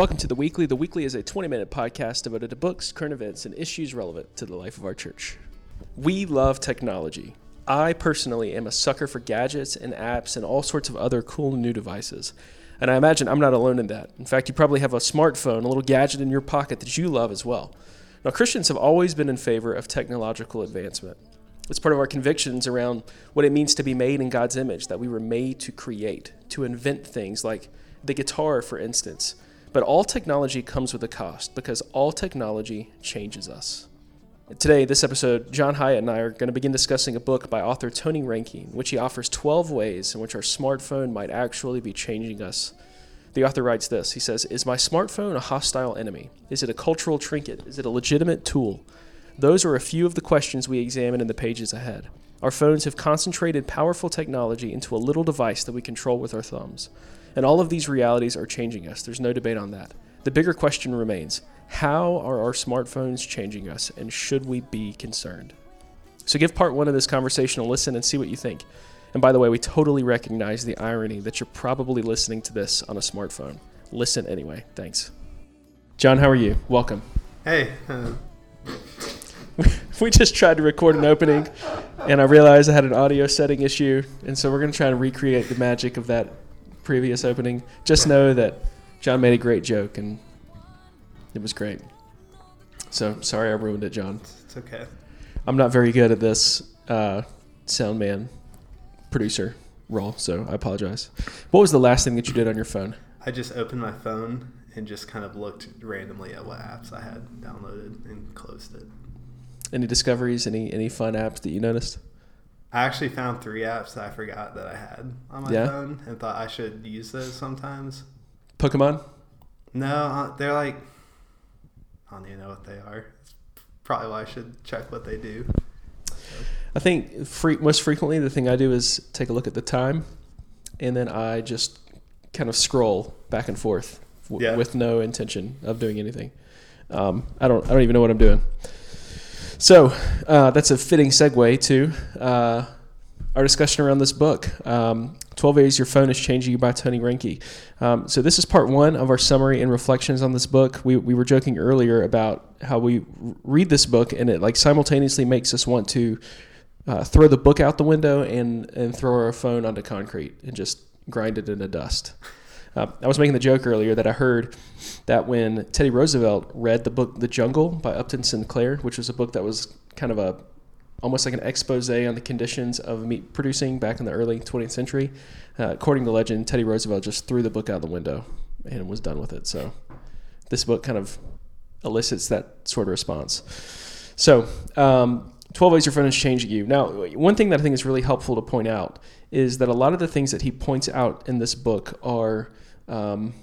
Welcome to The Weekly. The Weekly is a 20 minute podcast devoted to books, current events, and issues relevant to the life of our church. We love technology. I personally am a sucker for gadgets and apps and all sorts of other cool new devices. And I imagine I'm not alone in that. In fact, you probably have a smartphone, a little gadget in your pocket that you love as well. Now, Christians have always been in favor of technological advancement. It's part of our convictions around what it means to be made in God's image, that we were made to create, to invent things like the guitar, for instance. But all technology comes with a cost because all technology changes us. Today, this episode, John Hyatt and I are going to begin discussing a book by author Tony Reinke, in which he offers 12 ways in which our smartphone might actually be changing us. The author writes this He says, Is my smartphone a hostile enemy? Is it a cultural trinket? Is it a legitimate tool? Those are a few of the questions we examine in the pages ahead. Our phones have concentrated powerful technology into a little device that we control with our thumbs. And all of these realities are changing us. There's no debate on that. The bigger question remains how are our smartphones changing us, and should we be concerned? So give part one of this conversation a listen and see what you think. And by the way, we totally recognize the irony that you're probably listening to this on a smartphone. Listen anyway. Thanks. John, how are you? Welcome. Hey. Uh, we just tried to record an opening, and I realized I had an audio setting issue, and so we're going to try to recreate the magic of that previous opening. Just know that John made a great joke, and it was great. So sorry I ruined it, John. it's okay. I'm not very good at this uh, sound man producer role, so I apologize. What was the last thing that you did on your phone? I just opened my phone and just kind of looked randomly at what apps I had downloaded and closed it. Any discoveries? Any any fun apps that you noticed? I actually found three apps that I forgot that I had on my Yeah? phone and thought I should use those sometimes. Pokemon. No, uh, they're like I don't even know what they are. It's probably why I should check what they do. I think fre- most frequently the thing I do is take a look at the time, and then I just kind of scroll back and forth w- Yeah. with no intention of doing anything. Um, I don't. I don't even know what I'm doing. So uh, that's a fitting segue to uh, our discussion around this book. Um, 12 Ways Your Phone is Changing You by Tony Reinke. Um, so this is part one of our summary and reflections on this book. We, we were joking earlier about how we read this book and it like simultaneously makes us want to uh, throw the book out the window and, and throw our phone onto concrete and just grind it into dust. Uh, I was making the joke earlier that I heard that when Teddy Roosevelt read the book The Jungle by Upton Sinclair, which was a book that was kind of a almost like an expose on the conditions of meat producing back in the early 20th century. Uh, according to legend, Teddy Roosevelt just threw the book out the window and was done with it. So this book kind of elicits that sort of response. So, um, 12 Ways Your Phone is Changing You. Now, one thing that I think is really helpful to point out is that a lot of the things that he points out in this book are, um,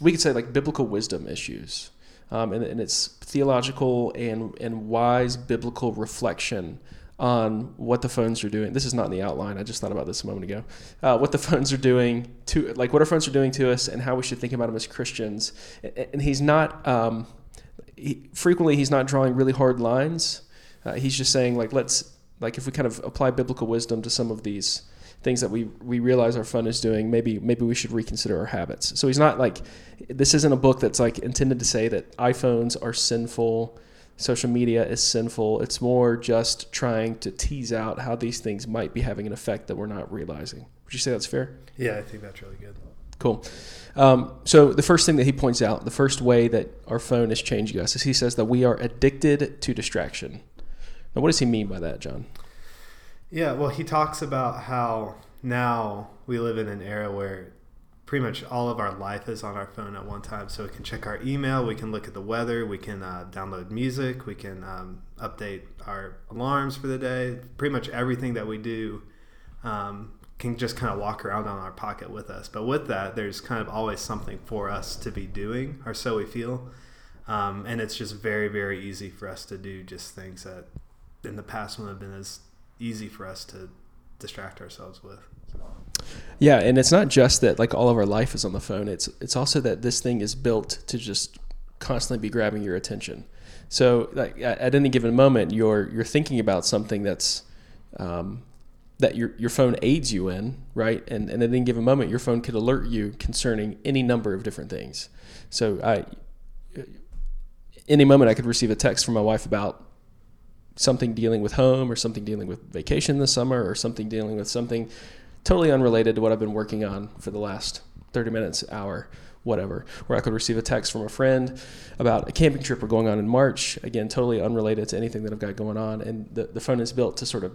we could say, like biblical wisdom issues. Um, and, and it's theological and, and wise biblical reflection on what the phones are doing. This is not in the outline. I just thought about this a moment ago. Uh, what the phones are doing to, like, what our phones are doing to us, and how we should think about them as Christians. And, and he's not um, he, frequently he's not drawing really hard lines. Uh, he's just saying like let's like if we kind of apply biblical wisdom to some of these things that we we realize our phone is doing, maybe maybe we should reconsider our habits. So he's not like this isn't a book that's like intended to say that iPhones are sinful, social media is sinful. It's more just trying to tease out how these things might be having an effect that we're not realizing. Would you say that's fair? Yeah, I think that's really good. Cool. Um, so the first thing that he points out, the first way that our phone is changing us, is he says that we are addicted to distraction. Now, what does he mean by that, John? Yeah, well, he talks about how now we live in an era where pretty much all of our life is on our phone at one time. So we can check our email, we can look at the weather, we can uh, download music, we can um, update our alarms for the day. Pretty much everything that we do um, can just kind of walk around on our pocket with us. But with that, there's kind of always something for us to be doing, or so we feel. Um, and it's just very, very easy for us to do just things that in the past wouldn't have been as easy for us to distract ourselves with. Yeah, and it's not just that like all of our life is on the phone. It's it's also that this thing is built to just constantly be grabbing your attention. So like at, any given moment, you're you're thinking about something that's um, that your your phone aids you in, right? And and at any given moment, your phone could alert you concerning any number of different things. So I, any moment, I could receive a text from my wife about something dealing with home or something dealing with vacation this summer or something dealing with something totally unrelated to what I've been working on for the last 30 minutes, hour, whatever. where I could receive a text from a friend about a camping trip we're going on in March, again, totally unrelated to anything that I've got going on. And the, the phone is built to sort of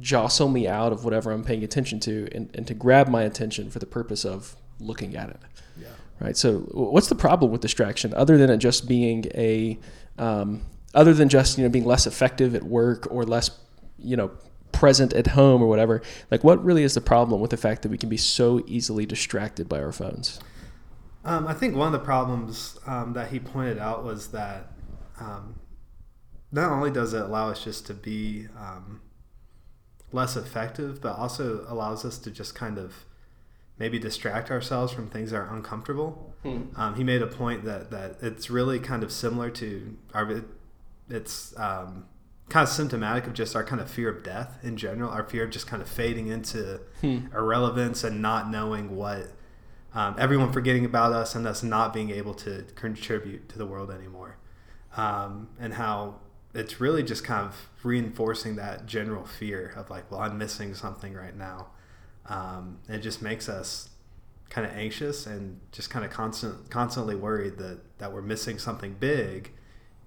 jostle me out of whatever I'm paying attention to and, and to grab my attention for the purpose of looking at it. Yeah. Right. So, what's the problem with distraction other than it just being a, um, other than just you know being less effective at work or less, you know, present at home or whatever? Like, what really is the problem with the fact that we can be so easily distracted by our phones? Um, I think one of the problems um, that he pointed out was that um, not only does it allow us just to be um, less effective, but also allows us to just kind of maybe distract ourselves from things that are uncomfortable. Hmm. Um, he made a point that that it's really kind of similar to our it's um, kind of symptomatic of just our kind of fear of death in general, our fear of just kind of fading into hmm. irrelevance and not knowing what um, everyone forgetting about us and us not being able to contribute to the world anymore, um, and how it's really just kind of reinforcing that general fear of like, well, I'm missing something right now. Um, it just makes us kind of anxious and just kind of constant, constantly worried that that we're missing something big.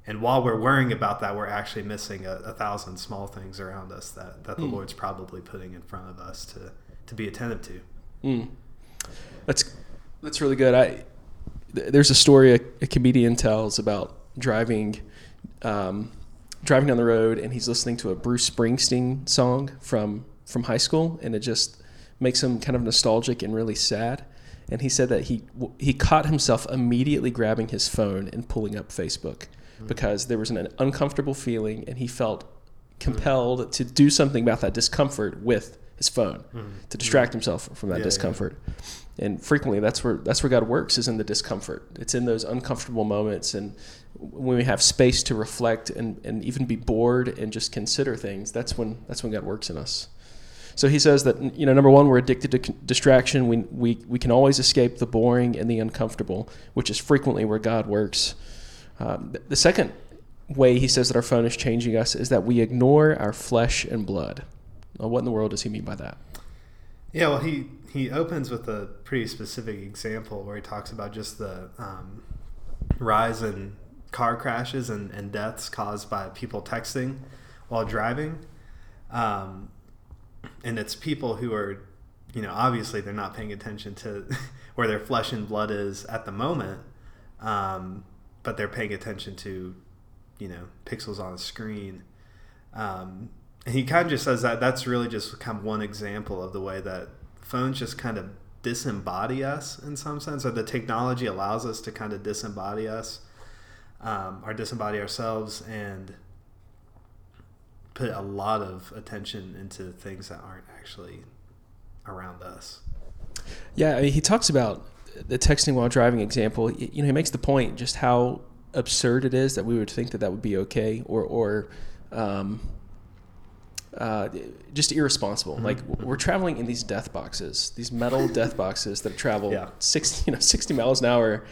And while we're worrying about that, we're actually missing a, a thousand small things around us that, that the mm. Lord's probably putting in front of us to, to be attentive to. Mm. That's that's really good. I there's a story a, a comedian tells about driving um, driving down the road and he's listening to a Bruce Springsteen song from from high school, and it just makes him kind of nostalgic and really sad. And he said that he he caught himself immediately grabbing his phone and pulling up Facebook mm-hmm. because there was an uncomfortable feeling, and he felt compelled mm-hmm. to do something about that discomfort with his phone mm-hmm. to distract himself from that yeah, discomfort. Yeah. And frequently, that's where that's where God works is in the discomfort. It's in those uncomfortable moments, and when we have space to reflect and, and even be bored and just consider things. That's when that's when God works in us. So he says that you know number one we're addicted to distraction. We we we can always escape the boring and the uncomfortable, which is frequently where God works. Um, the second way he says that our phone is changing us is that we ignore our flesh and blood. Well, what in the world does he mean by that? Yeah, well, he he opens with a pretty specific example where he talks about just the um, rise in car crashes and, and deaths caused by people texting while driving. Um, and it's people who are, you know, obviously they're not paying attention to where their flesh and blood is at the moment, um, but they're paying attention to, you know, pixels on a screen. Um, and he kind of just says that that's really just kind of one example of the way that phones just kind of disembody us in some sense, or the technology allows us to kind of disembody us, um, or disembody ourselves, and put a lot of attention into things that aren't actually around us. Yeah, I mean, he talks about the texting while driving example. You know, he makes the point just how absurd it is that we would think that that would be okay, or or um, uh, just irresponsible. Mm-hmm. Like we're traveling in these death boxes, these metal death boxes that travel yeah. sixty, you know, sixty miles an hour,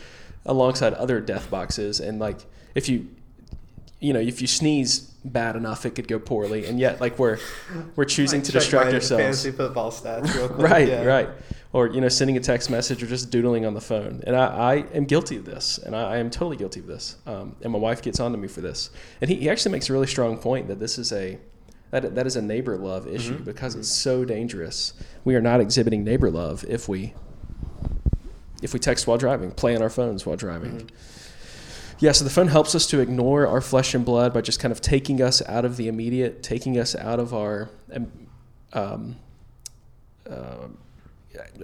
alongside other death boxes, and like if you, you know, if you sneeze bad enough, it could go poorly, and yet like we're we're choosing to distract ourselves. Fantasy football stats, right, yeah. right. Or you know, sending a text message or just doodling on the phone. And I, I am guilty of this, and I, I am totally guilty of this. Um, and my wife gets on to me for this. And he, he actually makes a really strong point that this is a that that is a neighbor love issue mm-hmm. because it's so dangerous. We are not exhibiting neighbor love if we if we text while driving, play on our phones while driving. Mm-hmm. Yeah, so the phone helps us to ignore our flesh and blood by just kind of taking us out of the immediate, taking us out of our, um, um uh,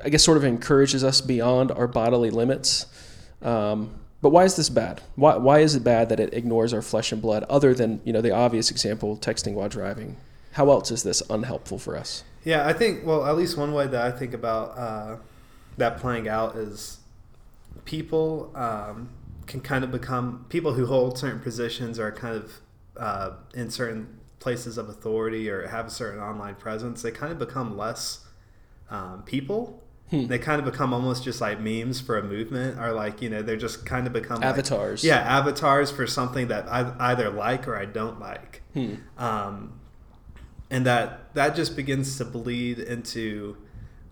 I guess, sort of encourages us beyond our bodily limits. Um, but why is this bad? Why, why is it bad that it ignores our flesh and blood, other than you know the obvious example, texting while driving? How else is this unhelpful for us? Yeah, I think well, at least one way that I think about uh, that playing out is people um, can kind of become people who hold certain positions are kind of uh, in certain places of authority or have a certain online presence, they kind of become less um, people. Hmm. They kind of become almost just like memes for a movement, or like you know they're just kind of become like- Avatars. yeah, avatars for something that I either like or I don't like. Hmm. Um, and that that just begins to bleed into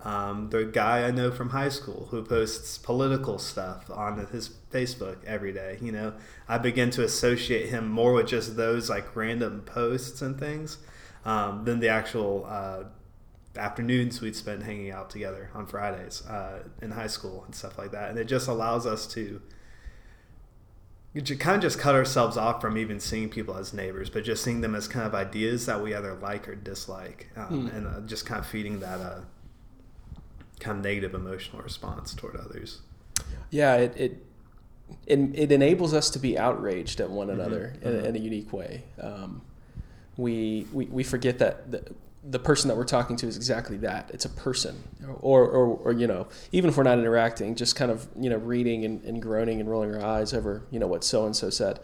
um, the guy I know from high school who posts political stuff on his Facebook every day. You know, I begin to associate him more with just those like random posts and things um, than the actual uh, afternoons we'd spend hanging out together on Fridays uh, in high school and stuff like that. And it just allows us to you kind of just cut ourselves off from even seeing people as neighbors, but just seeing them as kind of ideas that we either like or dislike, um, Hmm. and uh, just kind of feeding that uh, kind of negative emotional response toward others. Yeah, it it it, it enables us to be outraged at one another in, mhm. in a unique way. Um, we, we we forget that the, the person that we're talking to is exactly that. It's a person, or, or or you know, even if we're not interacting, just kind of you know reading and, and groaning and rolling our eyes over you know what so and so said.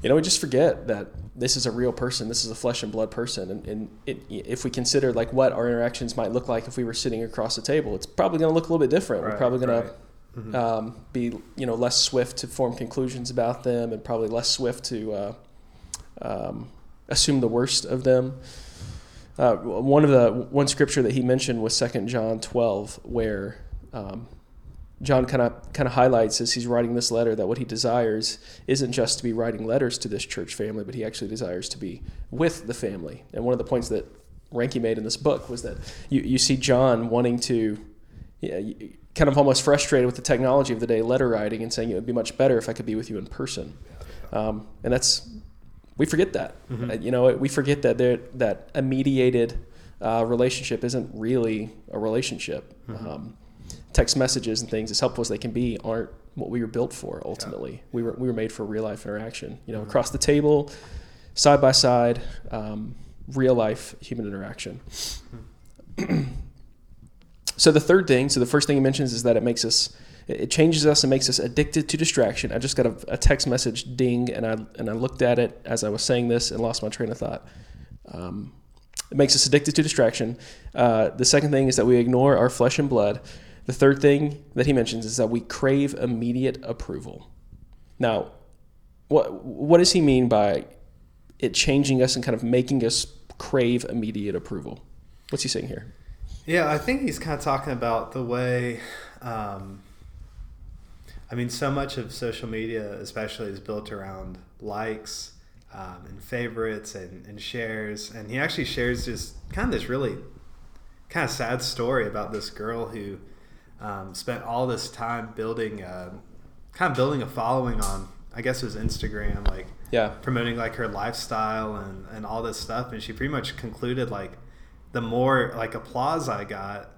You know, we just forget that this is a real person. This is a flesh and blood person, and, and it, if we consider like what our interactions might look like if we were sitting across the table, it's probably going to look a little bit different. we're probably going right. to Mhm. um, be you know less swift to form conclusions about them and probably less swift to uh, um, assume the worst of them. Uh, one of the one scripture that he mentioned was Second John twelve, where um, John kind of kind of highlights as he's writing this letter that what he desires isn't just to be writing letters to this church family, but he actually desires to be with the family. And one of the points that Reinke made in this book was that you, you see John wanting to you- kind of almost frustrated with the technology of the day, letter writing, and saying it would be much better if I could be with you in person. Um, and that's we forget that. Mhm. Uh, you know, we forget that there that a mediated uh, relationship isn't really a relationship. Mhm. Um, text messages and things, as helpful as they can be, aren't what we were built for. Ultimately, we were we were made for real life interaction. You know, Mhm. across the table, side by side, um, real life human interaction. So the third thing, so the first thing he mentions is that it makes us, it changes us and makes us addicted to distraction. I just got a, a text message ding, and I and I looked at it as I was saying this and lost my train of thought. Um, it makes us addicted to distraction. Uh, the second thing is that we ignore our flesh and blood. The third thing that he mentions is that we crave immediate approval. Now, what what does he mean by it changing us and kind of making us crave immediate approval? What's he saying here? Yeah, I think he's kind of talking about the way. Um, I mean, so much of social media, especially, is built around likes um, and favorites and, and shares. And he actually shares just kind of this really kind of sad story about this girl who um, spent all this time building, a, kind of building a following on, I guess it was Instagram, like Yeah. promoting like her lifestyle and, and all this stuff and she pretty much concluded like the more like applause i got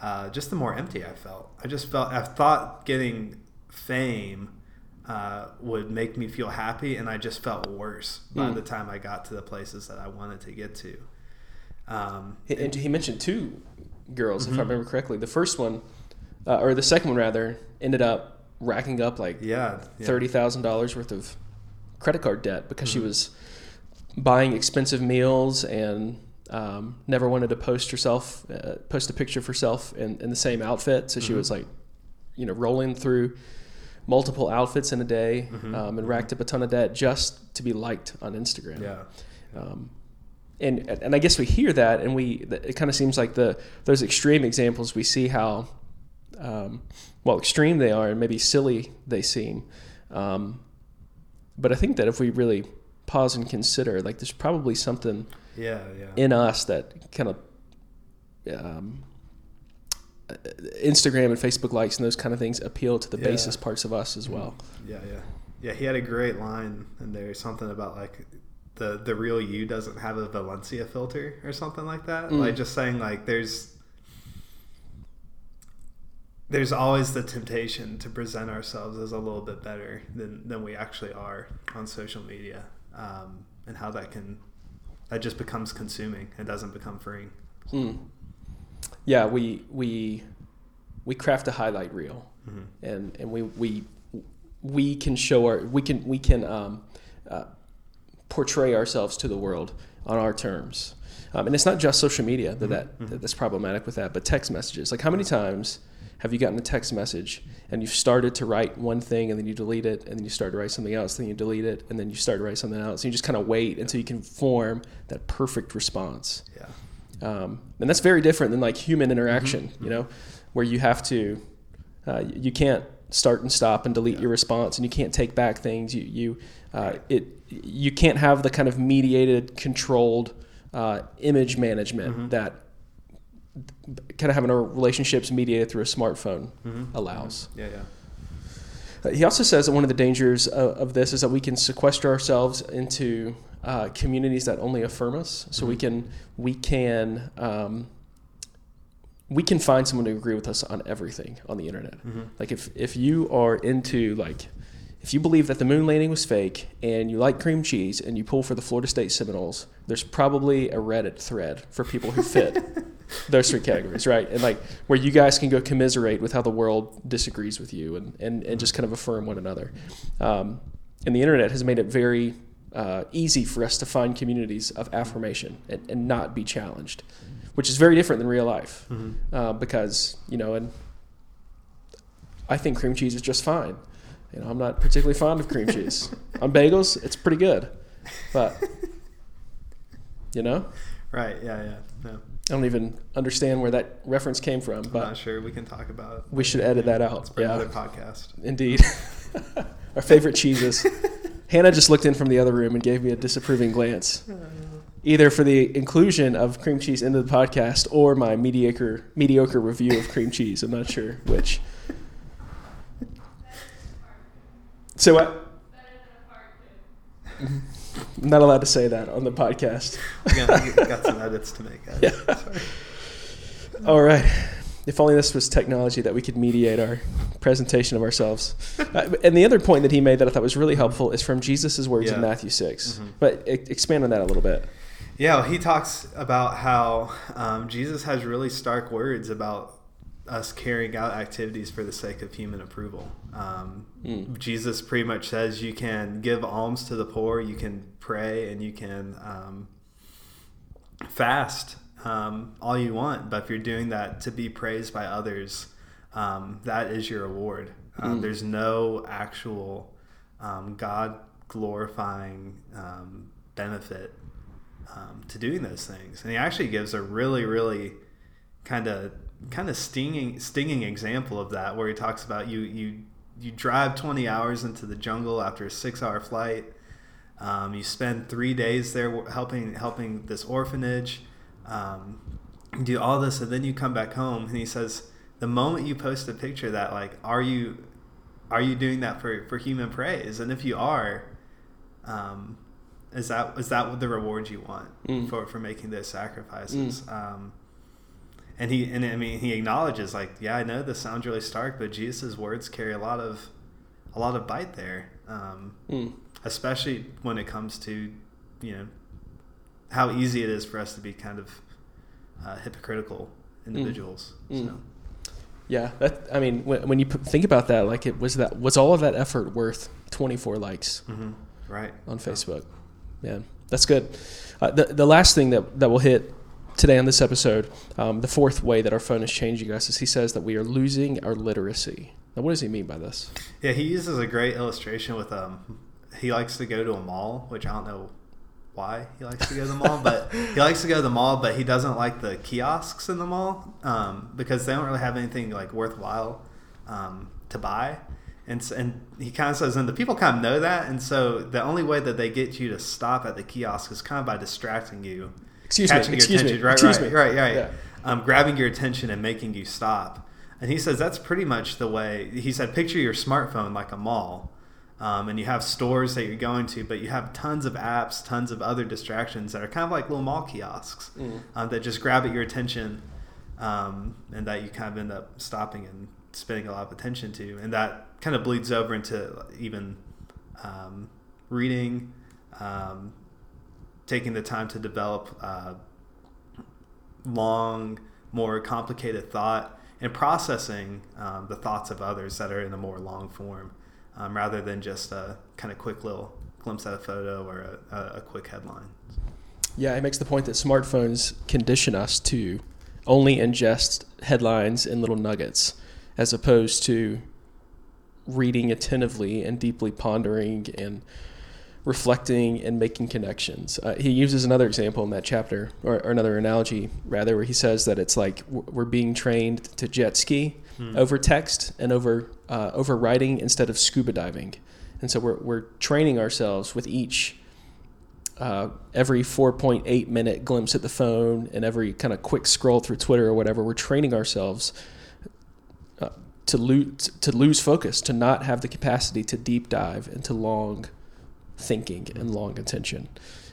uh, just the more empty i felt i just felt i thought getting fame uh, would make me feel happy and i just felt worse by Hmm. the time i got to the places that i wanted to get to um, He- And he mentioned two girls, if I Mhm. remember correctly. The first one, uh, or the second one rather, ended up racking up like yeah, yeah. thirty thousand dollars worth of credit card debt because she Mhm. was buying expensive meals and um, never wanted to post herself, uh, post a picture of herself in, in the same outfit. So she Mhm. was like, you know, rolling through multiple outfits in a day Mhm. um, and racked up a ton of debt just to be liked on Instagram. yeah Um, and and I guess we hear that, and we it kind of seems like the those extreme examples we see how um, well extreme they are and maybe silly they seem. Um, but I think that if we really pause and consider, like there's probably something yeah yeah in us that kind of um, Instagram and Facebook likes and those kind of things appeal to the Yeah. basis parts of us as well. Yeah, yeah, yeah. He had a great line in there, something about like the the real you doesn't have a Valencia filter or something like that. Mm. Like just saying like there's there's always the temptation to present ourselves as a little bit better than than we actually are on social media, um, and how that can that just becomes consuming. It doesn't become freeing. Mm. Yeah, we we we craft a highlight reel. Mhm. and and we we we can show our we can we can um, uh, portray ourselves to the world on our terms. Um, and it's not just social media that, that, that that's problematic with that, but text messages. Like how many times have you gotten a text message and you've started to write one thing and then you delete it and then you start to write something else, then you delete it and then you start to write something else. And you just kind of wait until you can form that perfect response. Yeah. Um, and that's very different than like human interaction, you know, where you have to, uh, you can't start and stop and delete your response and you can't take back things. You, you, uh, it, you can't have the kind of mediated, controlled uh, image management that kind of having our relationships mediated through a smartphone allows. Yeah, yeah. Uh, He also says that one of the dangers of, of this is that we can sequester ourselves into uh, communities that only affirm us. So we can we can um, we can find someone to agree with us on everything on the internet. Like if if you are into like if you believe that the moon landing was fake and you like cream cheese and you pull for the Florida State Seminoles, there's probably a Reddit thread for people who fit those three categories, right? And like where you guys can go commiserate with how the world disagrees with you and, and, and just kind of affirm one another. Um, and the internet has made it very uh, easy for us to find communities of affirmation and, and not be challenged, which is very different than real life uh, because, you know, and I think cream cheese is just fine. You know, I'm not particularly fond of cream cheese. On bagels, it's pretty good. But, you know, Right. Yeah, yeah. No, I don't even understand where that reference came from, I'm not sure. We can talk about it. we should edit that out. for Yeah, another podcast. indeed. Our favorite cheeses. Hannah just looked in from the other room and gave me a disapproving glance, either for the inclusion of cream cheese into the podcast or my mediocre mediocre review of cream cheese. I'm not sure which. So what? I'm not allowed to say that on the podcast. Got, got some edits to make. guys. Yeah. Sorry. All right. If only this was technology that we could mediate our presentation of ourselves. Uh, and the other point that he made that I thought was really helpful is from Jesus' words in Matthew 6. But e- expand on that a little bit. Yeah, well, he talks about how um, Jesus has really stark words about us carrying out activities for the sake of human approval. Um, Mm. Jesus pretty much says you can give alms to the poor, you can pray, and you can um, fast um, all you want. But if you're doing that to be praised by others, um, that is your reward. Um, Mm. There's no actual um, God glorifying um, benefit um, to doing those things. And he actually gives a really, really kind of kind of stinging stinging example of that, where he talks about you you you drive 20 hours into the jungle after a six hour flight. Um, you spend three days there helping helping this orphanage. Um, do all this, and then you come back home, and he says, the moment you post a picture that like, are you are you doing that for for human praise? And if you are, um, is that is that what the reward you want Mm. for for making those sacrifices? Um, and he and I mean he acknowledges like yeah I know this sounds really stark but Jesus' words carry a lot of a lot of bite there um, Mm. especially when it comes to you know how easy it is for us to be kind of uh, hypocritical individuals Mm. so Yeah, that, I mean, when, when you p- think about that, like, it was that was all of that effort worth 24 likes mhm. right on Facebook? Yeah, that's good. Uh, the the last thing that that will hit today on this episode, um, the fourth way that our phone is changing us is he says that we are losing our literacy. Now, what does he mean by this? yeah he uses a great illustration with um he likes to go to a mall which I don't know why he likes to go to the mall, but he likes to go to the mall, but he doesn't like the kiosks in the mall um, because they don't really have anything like worthwhile um, to buy. And and he kind of says, and the people kind of know that, and so the only way that they get you to stop at the kiosk is kind of by distracting you, Excuse catching me. your Excuse me. attention, right, excuse right, me. right, right, Yeah. um, grabbing your attention and making you stop. And he says that's pretty much the way. He said, picture your smartphone like a mall, um, and you have stores that you're going to, but you have tons of apps, tons of other distractions that are kind of like little mall kiosks Mm. um, that just grab at your attention, um, and that you kind of end up stopping and spending a lot of attention to, and that kind of bleeds over into even um, reading, um, taking the time to develop uh, long, more complicated thought, and processing um, the thoughts of others that are in a more long form, um, rather than just a kind of quick little glimpse at a photo or a, a, quick headline. Yeah, it makes the point that smartphones condition us to only ingest headlines and little nuggets as opposed to reading attentively and deeply pondering and reflecting and making connections. Uh, he uses another example in that chapter, or, or, another analogy rather, where he says that it's like we're being trained to jet ski hmm. over text and over uh, over writing instead of scuba diving, and so we're we're training ourselves with each. Uh, every 4.8 minute glimpse at the phone and every kind of quick scroll through Twitter or whatever, we're training ourselves uh, to lose to lose focus, to not have the capacity to deep dive into long thinking and long attention.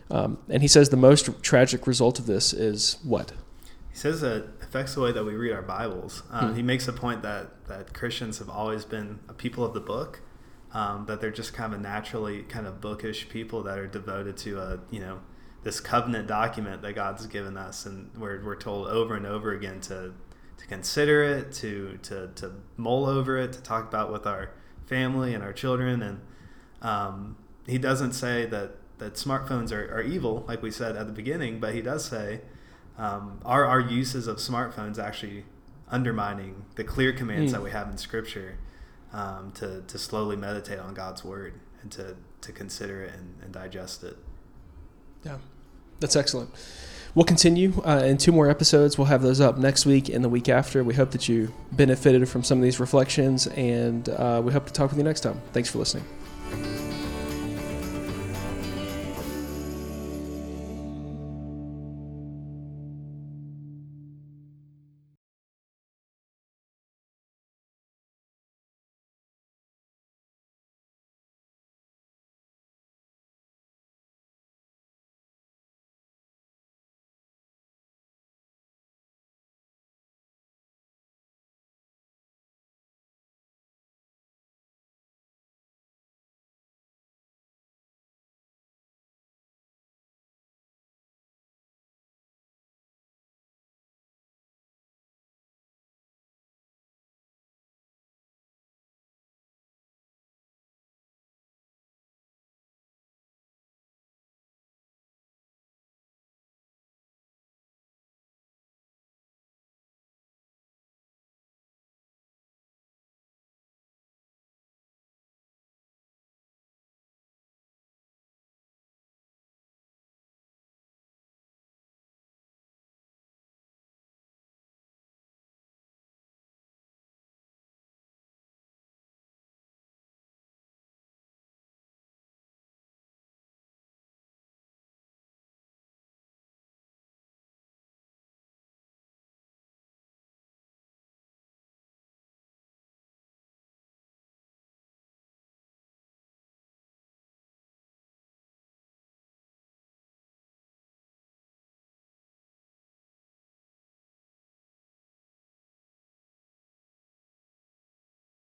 Um, and he says the most tragic result of this is what? He says that affects the way that we read our Bibles. Um, hmm. He makes a point that, that Christians have always been a people of the book, um, that they're just kind of naturally kind of bookish people that are devoted to a, you know, this covenant document that God's given us. And we're, we're told over and over again to, to consider it, to, to, to mull over it, to talk about with our family and our children. And, um, he doesn't say that that smartphones are, are evil, like we said at the beginning, but he does say um, are our uses of smartphones actually undermining the clear commands mm. that we have in Scripture um, to, to slowly meditate on God's Word and to, to consider it and, and digest it. Yeah, that's excellent. We'll continue uh, in two more episodes. We'll have those up next week and the week after. We hope that you benefited from some of these reflections, and uh, we hope to talk with you next time. Thanks for listening.